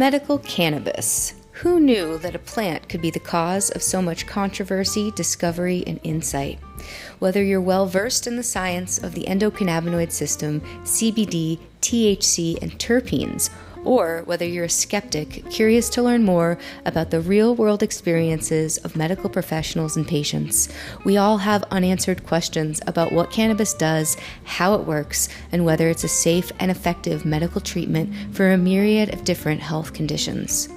Medical cannabis. Who knew that a plant could be the cause of so much controversy, discovery, and insight? Whether you're well versed in the science of the endocannabinoid system, CBD, THC, and terpenes, or whether you're a skeptic curious to learn more about the real world experiences of medical professionals and patients. We all have unanswered questions about what cannabis does, how it works, and whether it's a safe and effective medical treatment for a myriad of different health conditions.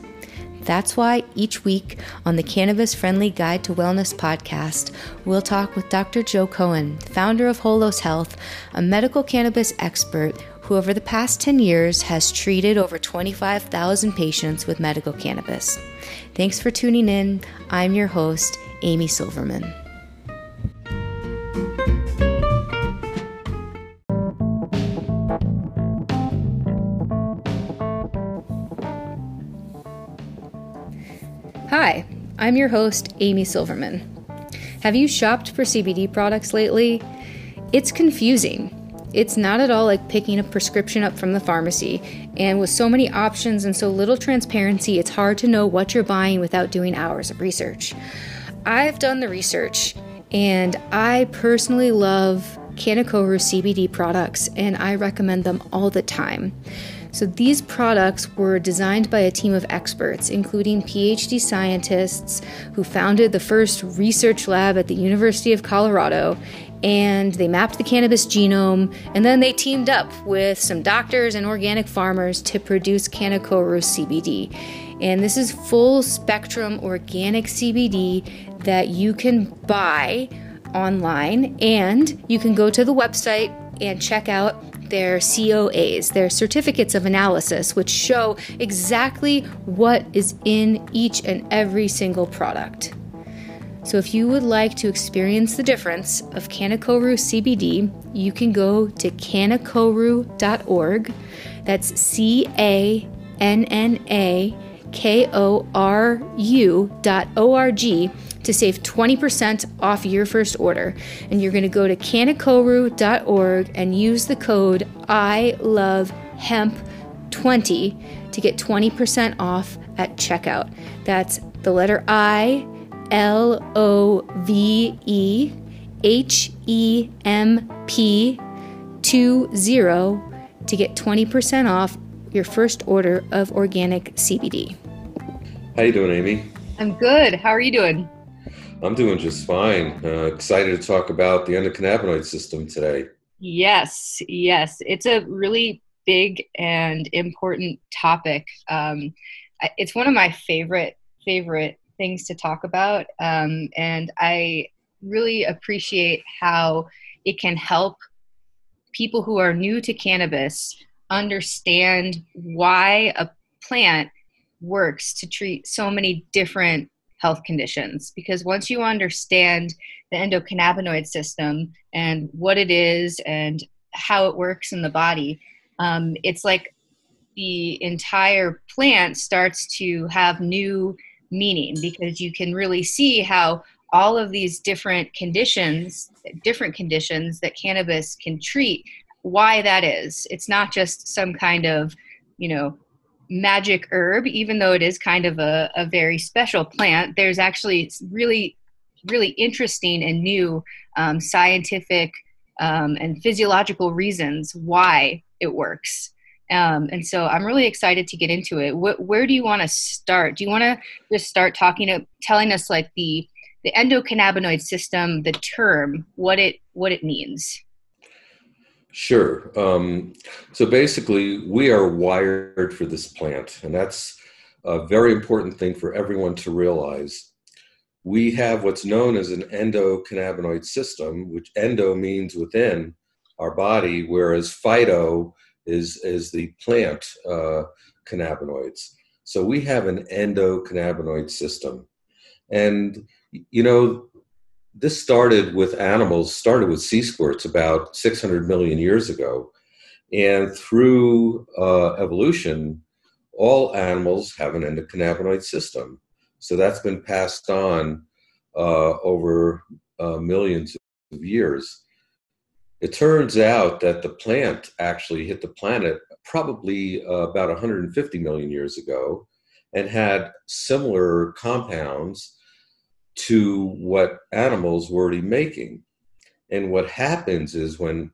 That's why each week on the Cannabis Friendly Guide to Wellness podcast, we'll talk with Dr. Joe Cohen, founder of Holos Health, a medical cannabis expert who over the past 10 years has treated over 25,000 patients with medical cannabis. Thanks for tuning in. I'm your host, Amy Silverman. Hi, I'm your host, Amy Silverman. Have you shopped for CBD products lately? It's confusing. It's not at all like picking a prescription up from the pharmacy, and with so many options and so little transparency, it's hard to know what you're buying without doing hours of research. I've done the research, and I personally love Cannakoru CBD products, and I recommend them all the time. So, these products were designed by a team of experts, including PhD scientists who founded the first research lab at the University of Colorado and they mapped the cannabis genome, and then they teamed up with some doctors and organic farmers to produce Cannakoru CBD. And this is full spectrum organic CBD that you can buy online, and you can go to the website and check out their COAs, their certificates of analysis, which show exactly what is in each and every single product. So, if you would like to experience the difference of Cannakoru CBD, you can go to cannakoru.org. That's C A N N A K O R U dot O R G to save 20% off your first order. And you're going to go to cannakoru.org and use the code I love hemp 20 to get 20% off at checkout. That's the letter I L O V E H E M P 20 to get 20% off your first order of organic CBD. How you doing, Amy? I'm good. How are you doing? I'm doing just fine. Uh, excited to talk about the endocannabinoid system today. Yes, yes. It's a really big and important topic. Um, it's one of my favorite favorite things to talk about. Um, and I really appreciate how it can help people who are new to cannabis understand why a plant works to treat so many different health conditions. Because once you understand the endocannabinoid system and what it is and how it works in the body, um, it's like the entire plant starts to have new meaning because you can really see how all of these different conditions, different conditions that cannabis can treat, why that is. It's not just some kind of, you know, magic herb, even though it is kind of a, a very special plant. There's actually really, really interesting and new um, scientific um, and physiological reasons why it works. Um, and so I'm really excited to get into it. Wh- where do you want to start? Do you want to just start talking, to, telling us like the the endocannabinoid system, the term, what it what it means? Sure. Um, so basically, we are wired for this plant, and that's a very important thing for everyone to realize. We have what's known as an endocannabinoid system, which endo means within our body, whereas phyto is is the plant uh, cannabinoids. So we have an endocannabinoid system, and you know this started with animals. Started with sea squirts about 600 million years ago, and through uh, evolution, all animals have an endocannabinoid system. So that's been passed on uh, over uh, millions of years It turns out that the plant actually hit the planet probably uh, about 150 million years ago and had similar compounds to what animals were already making. And what happens is when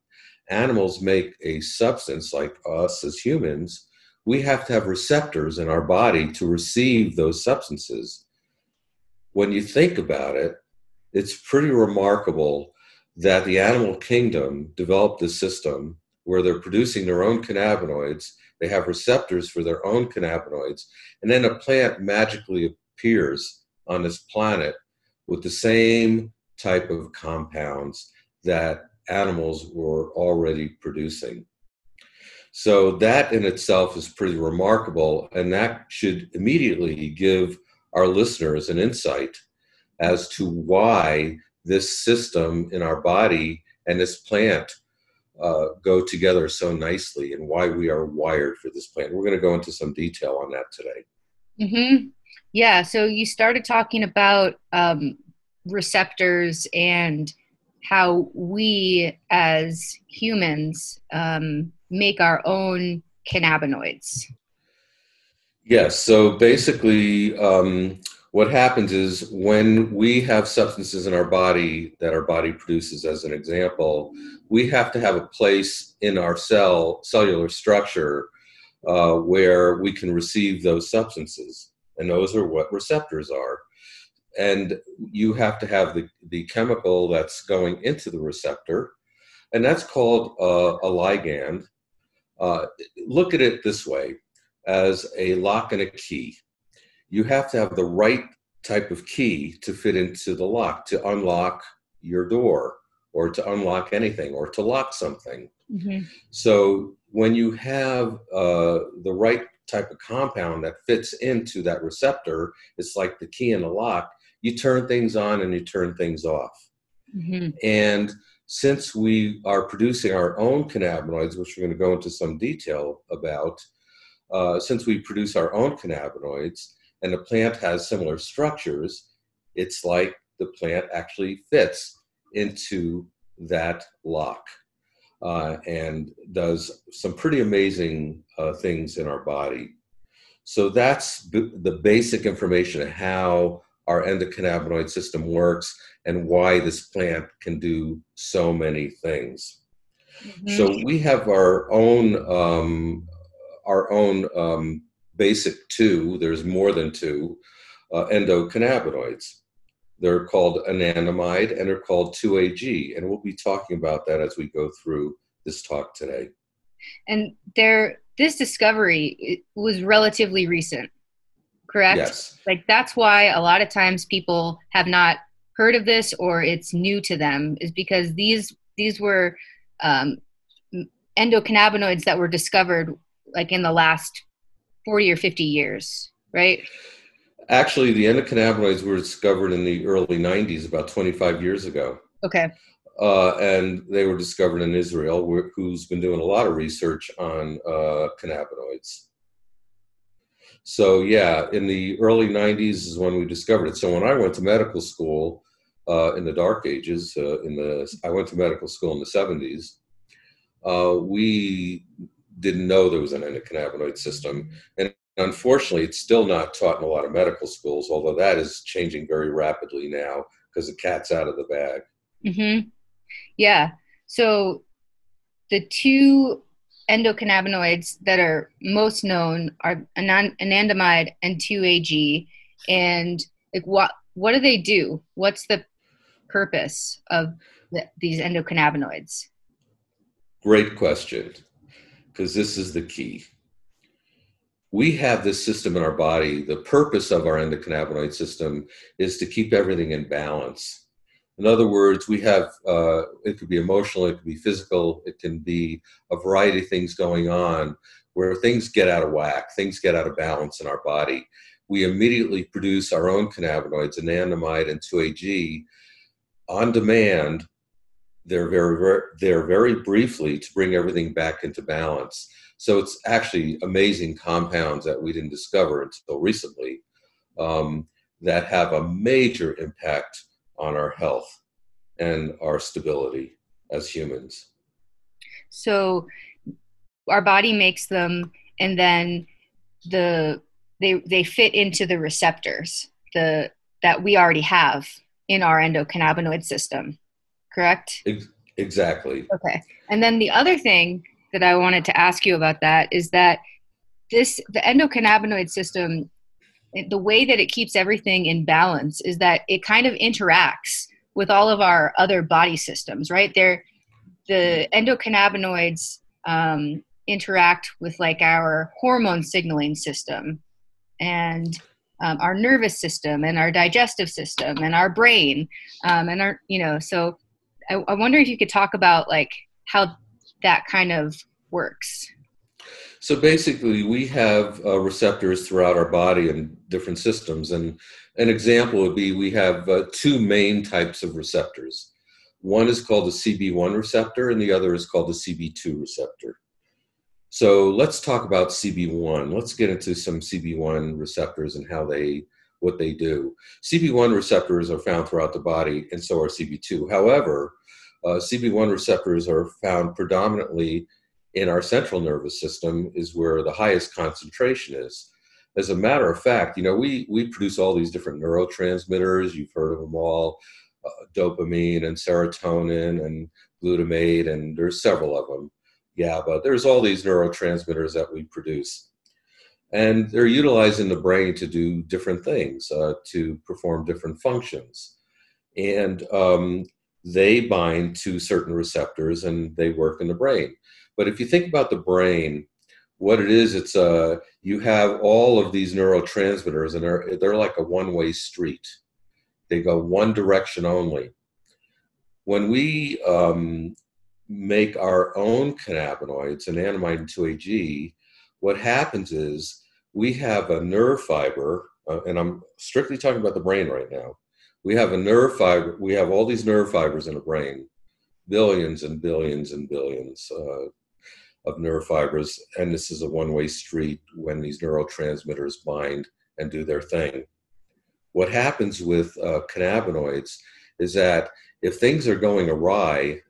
animals make a substance like us as humans, we have to have receptors in our body to receive those substances. When you think about it, it's pretty remarkable that the animal kingdom developed this system where they're producing their own cannabinoids, they have receptors for their own cannabinoids, and then a plant magically appears on this planet with the same type of compounds that animals were already producing. So that in itself is pretty remarkable, and that should immediately give our listeners an insight as to why this system in our body and this plant uh, go together so nicely and why we are wired for this plant. We're going to go into some detail on that today. Mm-hmm. Yeah. So you started talking about um, receptors and how we as humans um, make our own cannabinoids. Yes. So basically, um, what happens is when we have substances in our body that our body produces, as an example, we have to have a place in our cell cellular structure uh, where we can receive those substances, and those are what receptors are and you have to have the, the chemical that's going into the receptor, and that's called uh, a ligand. Uh, look at it this way as a lock and a key. You have to have the right type of key to fit into the lock to unlock your door or to unlock anything or to lock something. Mm-hmm. So when you have uh, the right type of compound that fits into that receptor, it's like the key in the lock you turn things on and you turn things off. Mm-hmm. And since we are producing our own cannabinoids, which we're going to go into some detail about, uh, since we produce our own cannabinoids and the plant has similar structures, it's like the plant actually fits into that lock uh, and does some pretty amazing uh, things in our body. So that's b- the basic information of how our endocannabinoid system works and why this plant can do so many things. Mm-hmm. So we have our own um, our own um, basic two. There's more than two uh, endocannabinoids. They're called anandamide and they're called 2AG, and we'll be talking about that as we go through this talk today. And there, this discovery was relatively recent correct? Yes. Like that's why a lot of times people have not heard of this or it's new to them is because these these were um, endocannabinoids that were discovered like in the last 40 or 50 years, right? Actually, the endocannabinoids were discovered in the early 90s, about 25 years ago. Okay. Uh, and they were discovered in Israel, who's been doing a lot of research on uh, cannabinoids. So yeah, in the early '90s is when we discovered it. So when I went to medical school uh, in the dark ages, uh, in the I went to medical school in the '70s. Uh, we didn't know there was an endocannabinoid system, and unfortunately, it's still not taught in a lot of medical schools. Although that is changing very rapidly now because the cat's out of the bag. Mm-hmm. Yeah. So the two endocannabinoids that are most known are anandamide and 2AG. And like what what do they do? What's the purpose of the, these endocannabinoids? Great question, because this is the key. We have this system in our body. The purpose of our endocannabinoid system is to keep everything in balance. In other words, we have, uh, it could be emotional, it could be physical, it can be a variety of things going on where things get out of whack, things get out of balance in our body. We immediately produce our own cannabinoids, anandamide and 2AG, on demand. They're very, very, they're very briefly to bring everything back into balance. So it's actually amazing compounds that we didn't discover until recently um, that have a major impact on our health and our stability as humans. So our body makes them, and then the they they fit into the receptors the that we already have in our endocannabinoid system. Correct? Exactly. Okay. And then the other thing that I wanted to ask you about that is that this the endocannabinoid system the way that it keeps everything in balance is that it kind of interacts with all of our other body systems right? There the endocannabinoids um, interact with like our hormone signaling system and um, our nervous system and our digestive system and our brain um, and our you know so I, I wonder if you could talk about like how that kind of works so basically, we have uh, receptors throughout our body in different systems. And an example would be we have uh, two main types of receptors. One is called the CB1 receptor, and the other is called the CB2 receptor. So let's talk about CB1. Let's get into some CB1 receptors and how they what they do. CB1 receptors are found throughout the body, and so are CB2. However, uh, CB1 receptors are found predominantly in our central nervous system, is where the highest concentration is. As a matter of fact, you know, we we produce all these different neurotransmitters. You've heard of them all, uh, dopamine and serotonin and glutamate, and there's several of them. GABA. There's all these neurotransmitters that we produce. And they're utilized in the brain to do different things, uh, to perform different functions. And um, they bind to certain receptors and they work in the brain. But if you think about the brain, what it is, it's uh, you have all of these neurotransmitters and they're, they're like a one way street. They go one direction only. When we um, make our own cannabinoids, anandamide 2-AG, what happens is we have a nerve fiber, uh, and I'm strictly talking about the brain right now. We have a nerve fiber, we have all these nerve fibers in the brain, billions and billions and billions uh, of nerve fibers, and this is a one way street when these neurotransmitters bind and do their thing. What happens with uh, cannabinoids is that if things are going awry,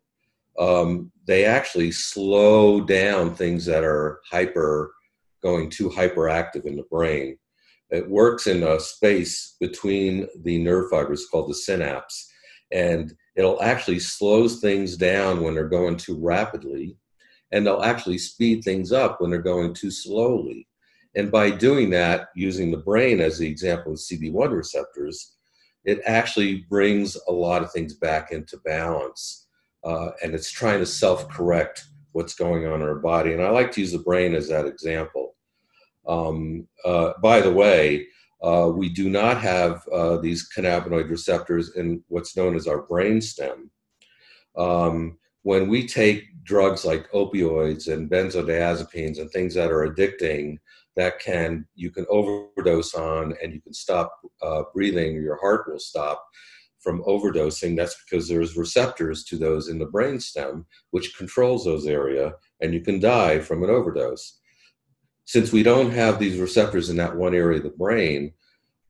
um, they actually slow down things that are hyper, going too hyperactive in the brain. It works in a space between the nerve fibers called the synapse, and it'll actually slows things down when they're going too rapidly, and they'll actually speed things up when they're going too slowly. And by doing that, using the brain as the example of CB1 receptors, it actually brings a lot of things back into balance uh, and it's trying to self-correct what's going on in our body. And I like to use the brain as that example. Um, uh, by the way, uh, we do not have uh, these cannabinoid receptors in what's known as our brain stem. Um, when we take drugs like opioids and benzodiazepines and things that are addicting, that can you can overdose on and you can stop uh, breathing, your heart will stop from overdosing, that's because there's receptors to those in the brainstem, which controls those area, and you can die from an overdose. Since we don't have these receptors in that one area of the brain,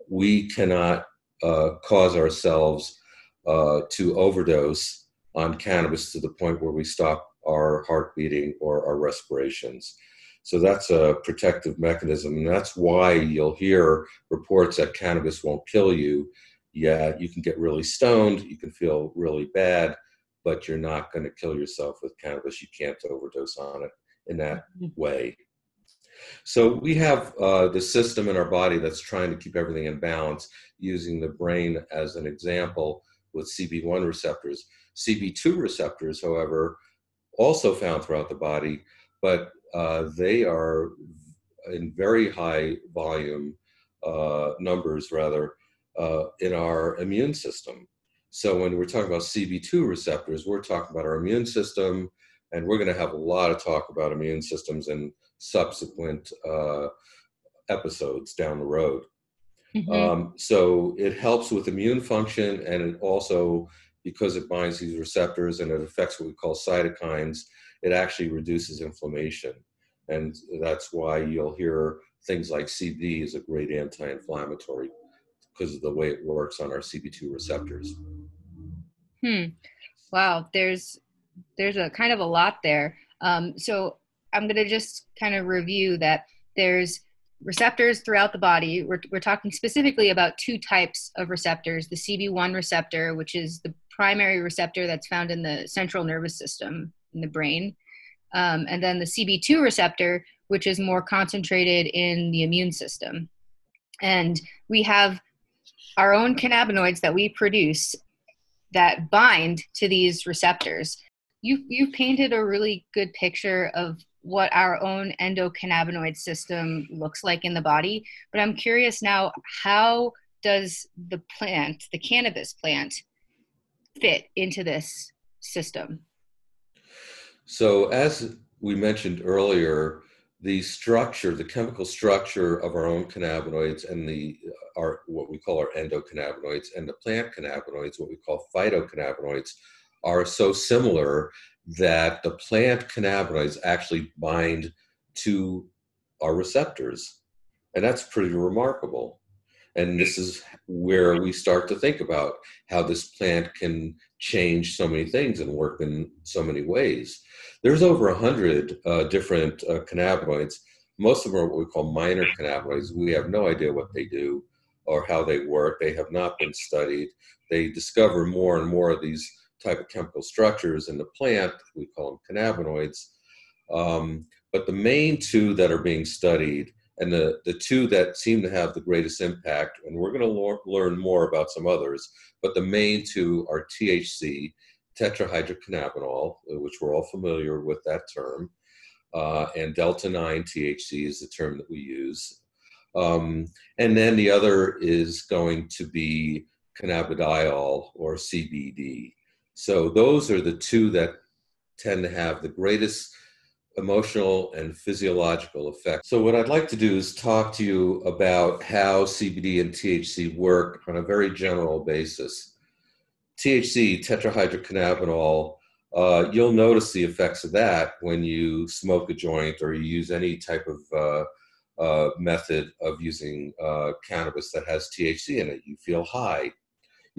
we cannot uh, cause ourselves uh, to overdose on cannabis to the point where we stop our heart beating or our respirations. So that's a protective mechanism, and that's why you'll hear reports that cannabis won't kill you yeah, you can get really stoned, you can feel really bad, but you're not going to kill yourself with cannabis. You can't overdose on it in that mm-hmm. way. So we have uh, the system in our body that's trying to keep everything in balance, using the brain as an example with CB1 receptors. CB2 receptors, however, also found throughout the body, but uh, they are in very high volume uh, numbers, rather, uh, in our immune system. So when we're talking about CB2 receptors, we're talking about our immune system, and we're going to have a lot of talk about immune systems in subsequent uh, episodes down the road. Mm-hmm. Um, so it helps with immune function, and it also, because it binds these receptors and it affects what we call cytokines, it actually reduces inflammation. And that's why you'll hear things like CBD is a great anti inflammatory because of the way it works on our CB2 receptors. Hmm. Wow. There's there's a kind of a lot there. Um, so I'm going to just kind of review that there's receptors throughout the body. We're, we're talking specifically about two types of receptors the CB1 receptor, which is the primary receptor that's found in the central nervous system in the brain, um, and then the CB2 receptor, which is more concentrated in the immune system. And we have our own cannabinoids that we produce that bind to these receptors. You you painted a really good picture of what our own endocannabinoid system looks like in the body, but I'm curious now how does the plant, the cannabis plant, fit into this system? So as we mentioned earlier, the structure, the chemical structure of our own cannabinoids and the our what we call our endocannabinoids and the plant cannabinoids, what we call phytocannabinoids, are so similar that the plant cannabinoids actually bind to our receptors. And that's pretty remarkable. And this is where we start to think about how this plant can change so many things and work in so many ways. There's over a hundred uh, different uh, cannabinoids. Most of them are what we call minor cannabinoids. We have no idea what they do or how they work. They have not been studied. They discover more and more of these type of chemical structures in the plant. We call them cannabinoids. Um, but the main two that are being studied and the, the two that seem to have the greatest impact, and we're going to learn more about some others, but the main two are THC, tetrahydrocannabinol, which we're all familiar with that term, uh, and delta 9 THC is the term that we use. Um, and then the other is going to be cannabidiol or CBD. So those are the two that tend to have the greatest emotional and physiological effect. So, what I'd like to do is talk to you about how CBD and THC work on a very general basis. THC, tetrahydrocannabinol, uh, you'll notice the effects of that when you smoke a joint or you use any type of uh, uh, method of using uh, cannabis that has THC in it. You feel high.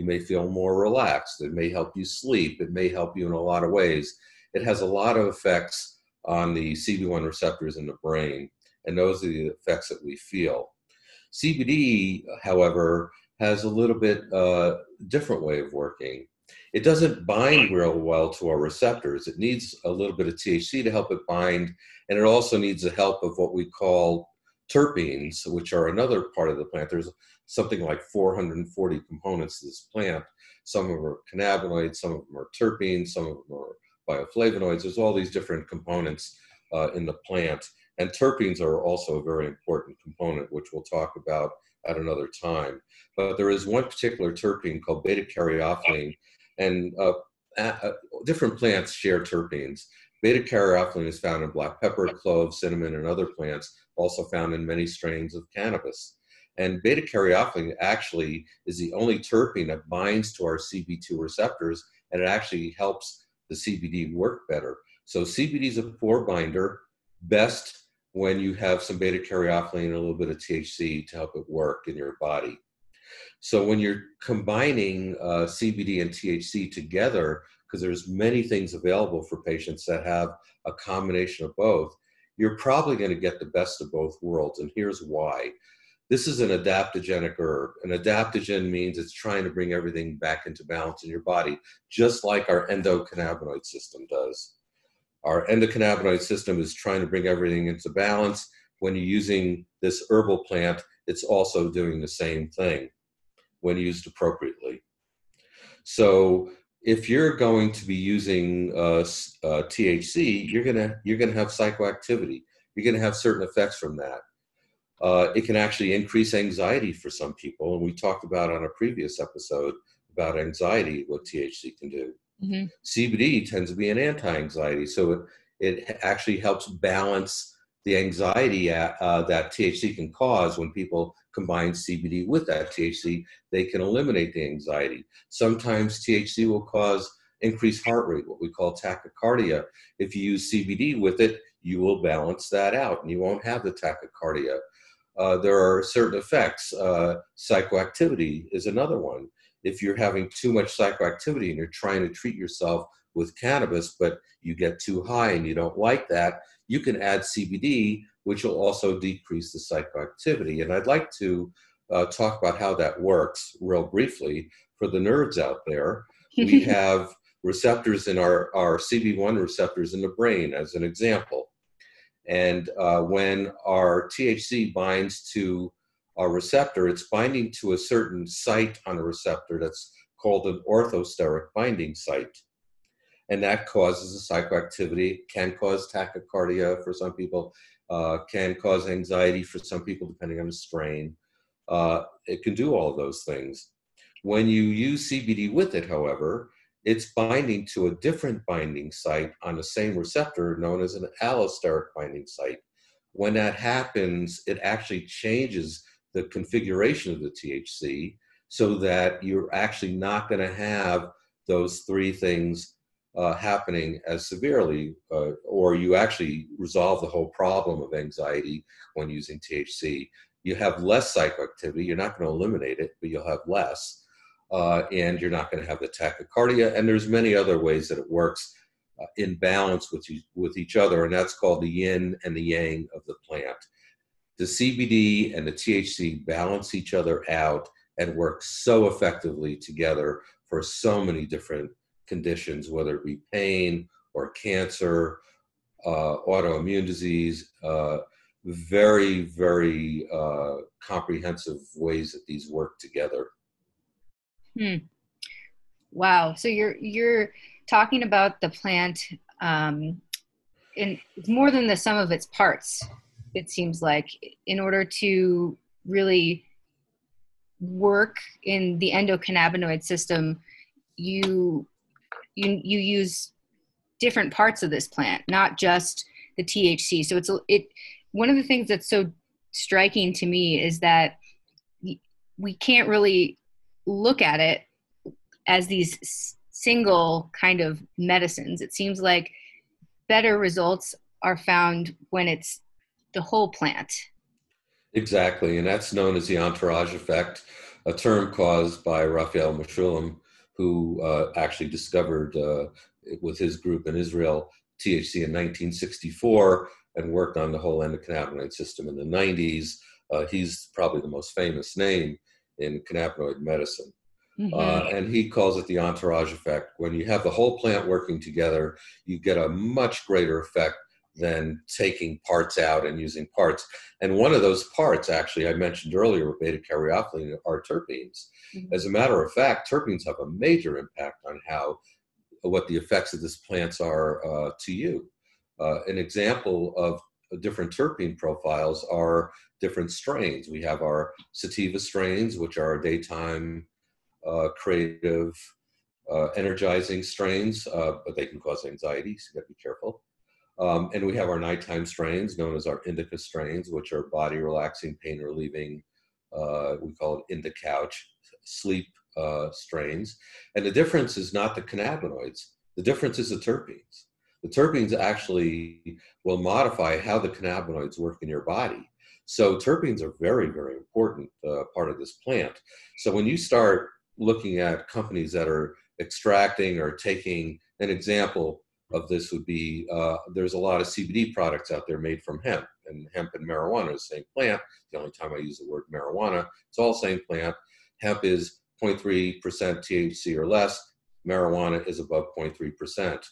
You may feel more relaxed. It may help you sleep. It may help you in a lot of ways. It has a lot of effects on the CB1 receptors in the brain, and those are the effects that we feel. CBD, however, has a little bit uh, different way of working. It doesn't bind real well to our receptors. It needs a little bit of THC to help it bind, and it also needs the help of what we call terpenes, which are another part of the plant. There's something like 440 components to this plant. Some of them are cannabinoids, some of them are terpenes, some of them are bioflavonoids. There's all these different components uh, in the plant. And terpenes are also a very important component, which we'll talk about at another time. But there is one particular terpene called beta caryophyllene, and uh, uh, different plants share terpenes. Beta caryophyllene is found in black pepper, clove, cinnamon, and other plants, also found in many strains of cannabis. And beta caryophyllene actually is the only terpene that binds to our CB2 receptors, and it actually helps the CBD work better. So CBD is a poor binder, best when you have some beta caryophyllene and a little bit of THC to help it work in your body. So when you're combining uh, CBD and THC together, because there's many things available for patients that have a combination of both, you're probably going to get the best of both worlds. And here's why. This is an adaptogenic herb. An adaptogen means it's trying to bring everything back into balance in your body, just like our endocannabinoid system does. Our endocannabinoid system is trying to bring everything into balance. When you're using this herbal plant, it's also doing the same thing when used appropriately. So if you're going to be using uh, uh, THC, you're gonna you're gonna have psychoactivity. You're gonna have certain effects from that. Uh, it can actually increase anxiety for some people, and we talked about on a previous episode about anxiety what THC can do. Mm-hmm. CBD tends to be an anti-anxiety, so it it actually helps balance the anxiety uh, that THC can cause when people combine CBD with that THC. They can eliminate the anxiety. Sometimes THC will cause increased heart rate, what we call tachycardia. If you use CBD with it, you will balance that out and you won't have the tachycardia. Uh, there are certain effects. Uh, psychoactivity is another one. If you're having too much psychoactivity and you're trying to treat yourself with cannabis, but you get too high and you don't like that, you can add CBD, which will also decrease the psychoactivity. And I'd like to uh, talk about how that works real briefly for the nerds out there. We have receptors in our, our CB1 receptors in the brain, as an example. And uh, when our THC binds to our receptor, it's binding to a certain site on a receptor that's called an orthosteric binding site. And that causes a psychoactivity, can cause tachycardia for some people, uh, can cause anxiety for some people, depending on the strain. Uh, it can do all those things. When you use CBD with it, however, it's binding to a different binding site on the same receptor known as an allosteric binding site. When that happens, it actually changes the configuration of the THC so that you're actually not going to have those three things uh, happening as severely, uh, or you actually resolve the whole problem of anxiety when using THC. You have less psychoactivity. You're not going to eliminate it, but you'll have less uh, and you're not going to have the tachycardia. And there's many other ways that it works uh, in balance with, you, with each other, and that's called the yin and the yang of the plant. The CBD and the THC balance each other out and work so effectively together for so many different conditions, whether it be pain or cancer, uh, autoimmune disease, uh, very, very uh, comprehensive ways that these work together. Hmm. Wow. So you're you're talking about the plant um, more than the sum of its parts. It seems like in order to really work in the endocannabinoid system, you you you use different parts of this plant, not just the THC. So it's it. One of the things that's so striking to me is that we can't really look at it as these single kind of medicines. It seems like better results are found when it's the whole plant. Exactly, and that's known as the entourage effect, a term caused by Raphael Mechoulam, who uh, actually discovered uh, with his group in Israel THC in 1964 and worked on the whole endocannabinoid system in the 90s. Uh, he's probably the most famous name in cannabinoid medicine. Mm-hmm. Uh, and he calls it the entourage effect. When you have the whole plant working together, you get a much greater effect than taking parts out and using parts. And one of those parts, actually, I mentioned earlier with beta caryophyllene, are terpenes. Mm-hmm. As a matter of fact, terpenes have a major impact on how what the effects of this plants are uh, to you. Uh, an example of different terpene profiles are different strains. We have our sativa strains, which are daytime uh, creative, uh, energizing strains, uh, but they can cause anxiety, so you got to be careful. Um, and we have our nighttime strains, known as our indica strains, which are body relaxing, pain relieving. Uh, we call it indica couch sleep uh, strains. And the difference is not the cannabinoids. The difference is the terpenes. The terpenes actually will modify how the cannabinoids work in your body. So terpenes are very, very important uh, part of this plant. So when you start looking at companies that are extracting or taking an example of this would be uh, there's a lot of CBD products out there made from hemp, and hemp and marijuana is the same plant. The only time I use the word marijuana, it's all same plant. Hemp is 0.3% THC or less. Marijuana is above 0.3%.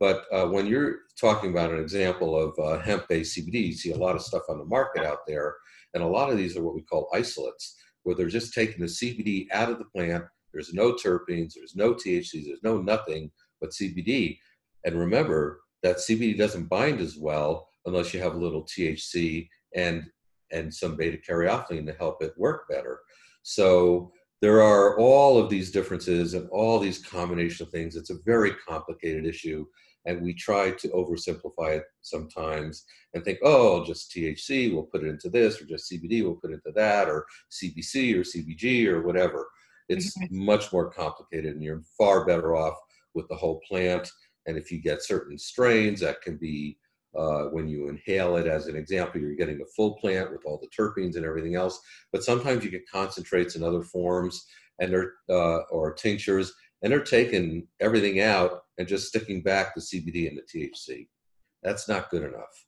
But uh, when you're talking about an example of uh, hemp-based CBD, you see a lot of stuff on the market out there, and a lot of these are what we call isolates, where they're just taking the CBD out of the plant. There's no terpenes, there's no THCs, there's no nothing but CBD. And remember that CBD doesn't bind as well unless you have a little THC and and some beta caryophyllene to help it work better. So there are all of these differences and all these combination of things. It's a very complicated issue and we try to oversimplify it sometimes and think, oh, just THC, we'll put it into this, or just CBD, we'll put it into that, or CBC or CBG or whatever. It's much more complicated, and you're far better off with the whole plant. And if you get certain strains, that can be uh, when you inhale it, as an example, you're getting the full plant with all the terpenes and everything else. But sometimes you get concentrates in other forms, and they're uh, or tinctures, and they're taking everything out and just sticking back the CBD and the THC. That's not good enough.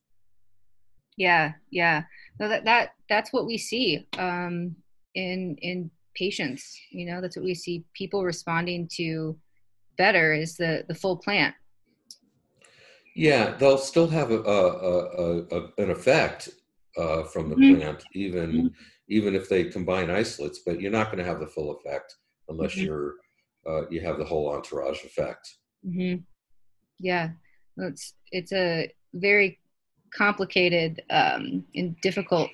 Yeah, yeah. No, that that that's what we see um, in in patients. You know, that's what we see. People responding to better is the the full plant. Yeah, they'll still have a, a, a, an effect uh, from the mm-hmm. plant, even mm-hmm. even if they combine isolates. But you're not going to have the full effect unless mm-hmm. you're uh, you have the whole entourage effect. Mm-hmm. Yeah, it's it's a very complicated um, and difficult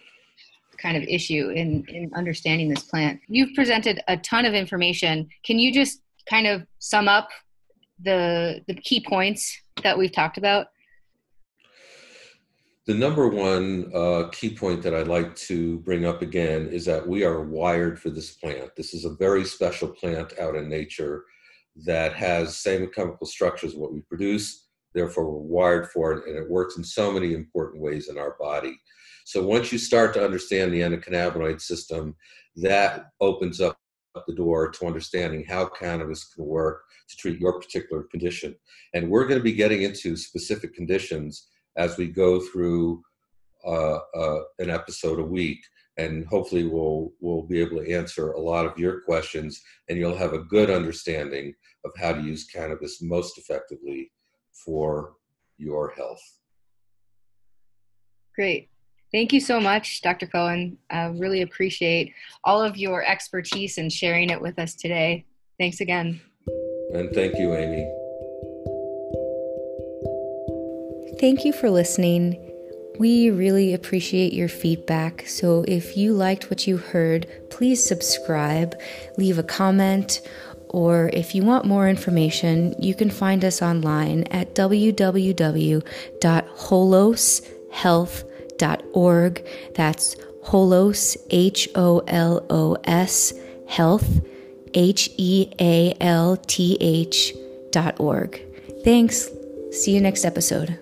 kind of issue in in understanding this plant. You've presented a ton of information. Can you just kind of sum up the the key points that we've talked about? The number one uh, key point that I'd like to bring up again is that we are wired for this plant. This is a very special plant out in nature that has same chemical structures as what we produce. Therefore, we're wired for it, and it works in so many important ways in our body. So once you start to understand the endocannabinoid system, that opens up the door to understanding how cannabis can work to treat your particular condition. And we're going to be getting into specific conditions as we go through uh, uh, an episode a week. And hopefully, we'll, we'll be able to answer a lot of your questions, and you'll have a good understanding of how to use cannabis most effectively for your health. Great. Thank you so much, Dr. Cohen. I really appreciate all of your expertise and sharing it with us today. Thanks again. And thank you, Amy. Thank you for listening. We really appreciate your feedback. So if you liked what you heard, please subscribe, leave a comment, or if you want more information, you can find us online at www.holoshealth.org. That's Holos, H O L O S, health, H E A L T H dot org. Thanks. See you next episode.